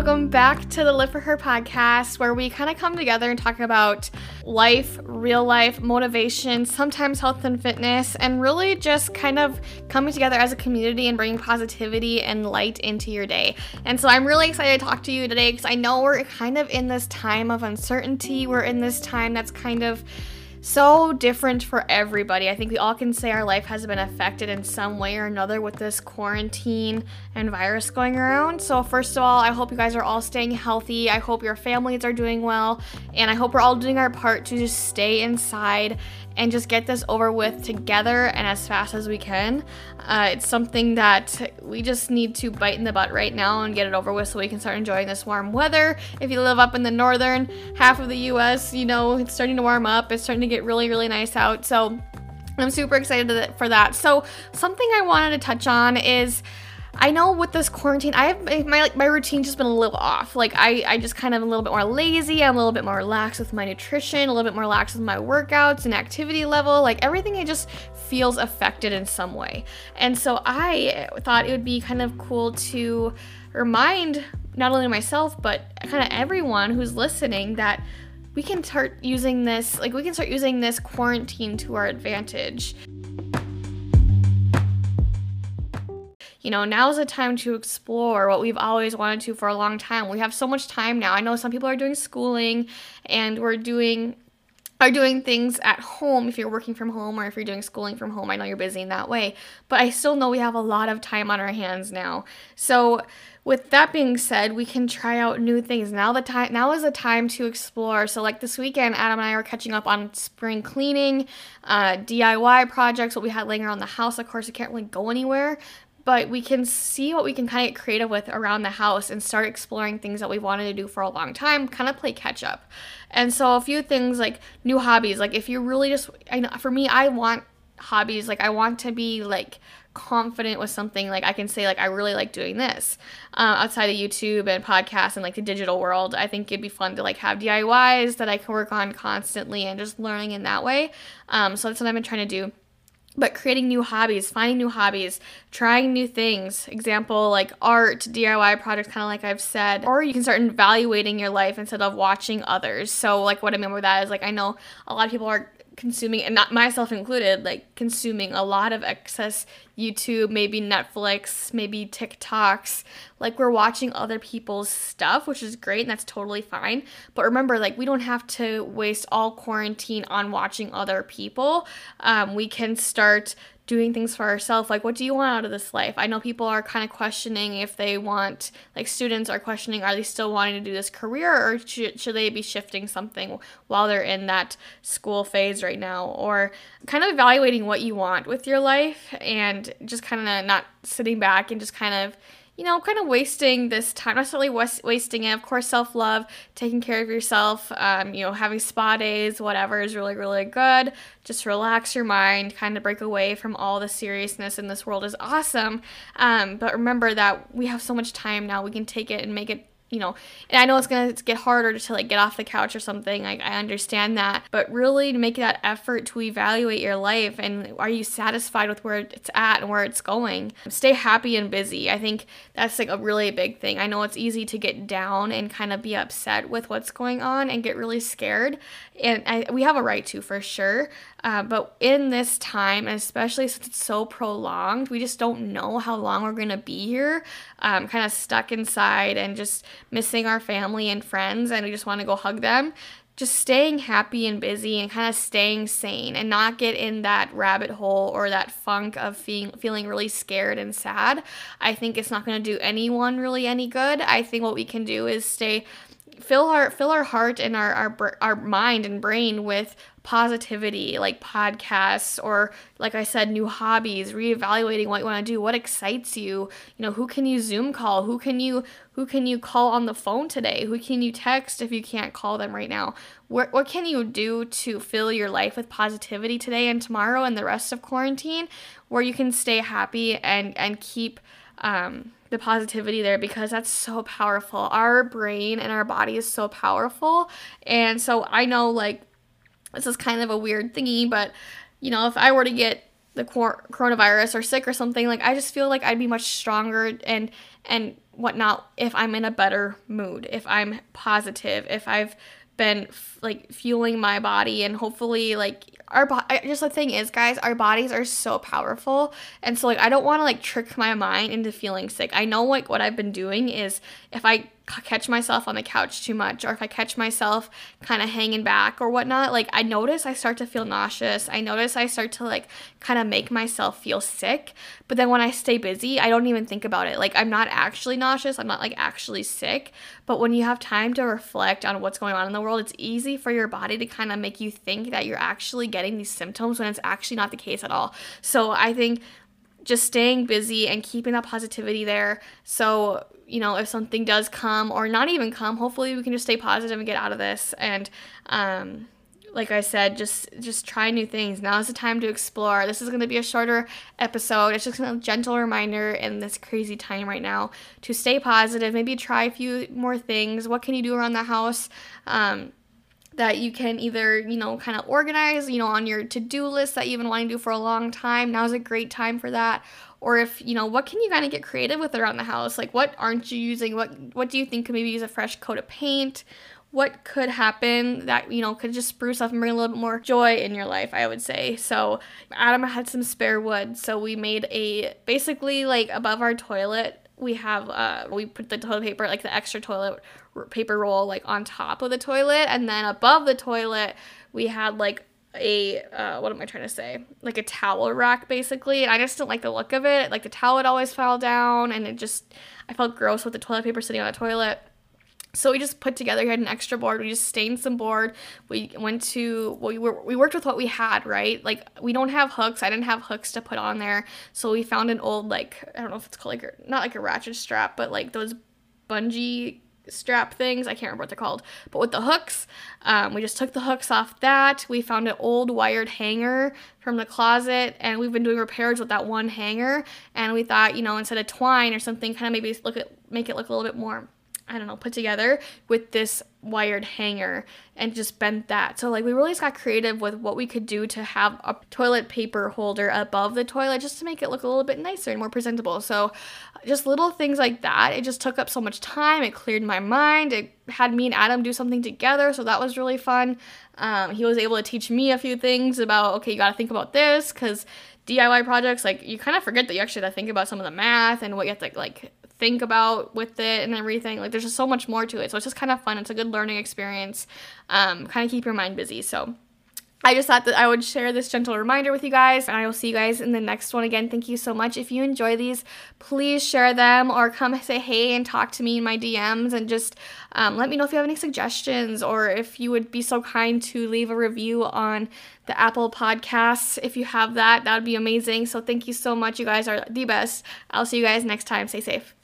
welcome back to the Live for Her podcast, where we kind of come together and talk about life, real life, motivation, sometimes health and fitness, and really just kind of coming together as a community and bringing positivity and light into your day. And so I'm really excited to talk to you today because I know we're kind of in this time of uncertainty. We're in this time that's kind of so different for everybody. I think we all can say our life has been affected in some way or another with this quarantine and virus going around. So, first of all, I hope you guys are all staying healthy. I hope your families are doing well. And I hope we're all doing our part to just stay inside and just get this over with together and as fast as we can. Uh, it's something that we just need to bite in the butt right now and get it over with so we can start enjoying this warm weather. If you live up in the northern half of the US, you know, it's starting to warm up, it's starting to get really, really nice out. So I'm super excited for that. So, something I wanted to touch on is I know with this quarantine, I have my like my routine just been a little off. Like I I just kind of a little bit more lazy. I'm a little bit more relaxed with my nutrition, a little bit more relaxed with my workouts and activity level. Like everything, it just feels affected in some way. And so I thought it would be kind of cool to remind not only myself but kind of everyone who's listening that we can start using this like we can start using this quarantine to our advantage. You know, now's the time to explore what we've always wanted to for a long time. We have so much time now. I know some people are doing schooling and we're doing are doing things at home if you're working from home or if you're doing schooling from home. I know you're busy in that way, but I still know we have a lot of time on our hands now. So, with that being said, we can try out new things. Now the time now is the time to explore. So like this weekend, Adam and I are catching up on spring cleaning, uh, DIY projects, what we had laying around the house. Of course, we can't really go anywhere, but we can see what we can kind of get creative with around the house and start exploring things that we've wanted to do for a long time, kind of play catch up. And so a few things like new hobbies, like if you really just I know for me I want hobbies like I want to be like confident with something like I can say like I really like doing this uh, outside of YouTube and podcasts and like the digital world. I think it'd be fun to like have DIYs that I can work on constantly and just learning in that way. Um, so that's what I've been trying to do but creating new hobbies, finding new hobbies, trying new things. Example like art, DIY projects, kind of like I've said. Or you can start evaluating your life instead of watching others. So, like, what I mean by that is like, I know a lot of people are consuming and not myself included like consuming a lot of excess youtube maybe netflix maybe tiktoks. Like we're watching other people's stuff which is great and that's totally fine. But remember like we don't have to waste all quarantine on watching other people. Um, we can start doing things for ourselves like what do you want out of this life? I know people are kind of questioning if they want like students are questioning are they still wanting to do this career or should, should they be shifting something while they're in that school phase right now? Or kind of evaluating what you want with your life and just kind of not sitting back and just kind of you know, kind of wasting this time, not necessarily was- wasting it. Of course, self love, taking care of yourself, um, you know, having spa days, whatever is really, really good. Just relax your mind, kind of break away from all the seriousness in this world is awesome. Um, but remember that we have so much time now, we can take it and make it you know, and I know it's gonna get harder to like get off the couch or something. I, I understand that, but really to make that effort to evaluate your life and are you satisfied with where it's at and where it's going? Stay happy and busy. I think that's like a really big thing. I know it's easy to get down and kind of be upset with what's going on and get really scared, and I, we have a right to for sure. Uh, but in this time, especially since it's so prolonged, we just don't know how long we're gonna be here, um, kind of stuck inside and just missing our family and friends and we just want to go hug them just staying happy and busy and kind of staying sane and not get in that rabbit hole or that funk of feeling feeling really scared and sad. I think it's not going to do anyone really any good. I think what we can do is stay fill our fill our heart and our our our mind and brain with positivity like podcasts or like I said new hobbies reevaluating what you want to do what excites you. You know who can you zoom call? Who can you who can you call on the phone today? Who can you text if you can't call them right now? What, what can you do to fill your life with positivity today and tomorrow and the rest of quarantine where you can stay happy and and keep um, the positivity there because that's so powerful. Our brain and our body is so powerful. And so I know, like, this is kind of a weird thingy, but you know, if I were to get the coronavirus or sick or something, like I just feel like I'd be much stronger and and whatnot if I'm in a better mood, if I'm positive, if I've been like fueling my body and hopefully like our bo- just the thing is guys our bodies are so powerful. And so like i don't want to like trick my mind into feeling sick. I know like what i've been doing is if i catch myself on the couch too much or if I catch myself kind of hanging back or whatnot, like I notice I start to feel nauseous. I notice I start to like kind of make myself feel sick. But then when I stay busy, I don't even think about it. Like I'm not actually nauseous, I'm not like actually sick. But when you have time to reflect on what's going on in the world, it's easy for your body to kind of make you think that you're actually getting these symptoms when it's actually not the case at all. So I think just staying busy and keeping that positivity there. So, you know, if something does come or not even come, hopefully we can just stay positive and get out of this. And, um, like I said, just just try new things. Now is the time to explore. This is going to be a shorter episode. It's just a gentle reminder in this crazy time right now to stay positive. Maybe try a few more things. What can you do around the house? Um, that you can either, you know, kind of organize, you know, on your to-do list that you've been wanting to do for a long time. Now's a great time for that. Or if, you know, what can you kind of get creative with around the house? Like what aren't you using? What what do you think could maybe use a fresh coat of paint? What could happen that, you know, could just spruce up and bring a little bit more joy in your life, I would say. So Adam had some spare wood, so we made a basically like above our toilet we have uh we put the toilet paper like the extra toilet paper roll like on top of the toilet and then above the toilet we had like a uh, what am I trying to say? Like a towel rack basically. And I just didn't like the look of it. Like the towel would always fall down and it just I felt gross with the toilet paper sitting on the toilet. So we just put together, we had an extra board, we just stained some board. We went to, we, were, we worked with what we had, right? Like, we don't have hooks. I didn't have hooks to put on there. So we found an old, like, I don't know if it's called, like, not like a ratchet strap, but like those bungee strap things. I can't remember what they're called. But with the hooks, um, we just took the hooks off that. We found an old wired hanger from the closet, and we've been doing repairs with that one hanger. And we thought, you know, instead of twine or something, kind of maybe look at make it look a little bit more I don't know, put together with this wired hanger and just bent that. So like we really just got creative with what we could do to have a toilet paper holder above the toilet just to make it look a little bit nicer and more presentable. So just little things like that. It just took up so much time. It cleared my mind. It had me and Adam do something together, so that was really fun. Um, he was able to teach me a few things about okay, you got to think about this because DIY projects like you kind of forget that you actually have to think about some of the math and what you have to like think about with it and everything. Like there's just so much more to it. So it's just kind of fun. It's a good learning experience. Um, kind of keep your mind busy. So I just thought that I would share this gentle reminder with you guys, and I will see you guys in the next one. Again, thank you so much. If you enjoy these, please share them or come say hey and talk to me in my DMs and just um, let me know if you have any suggestions or if you would be so kind to leave a review on the Apple Podcasts. If you have that, that would be amazing. So thank you so much. You guys are the best. I'll see you guys next time. Stay safe.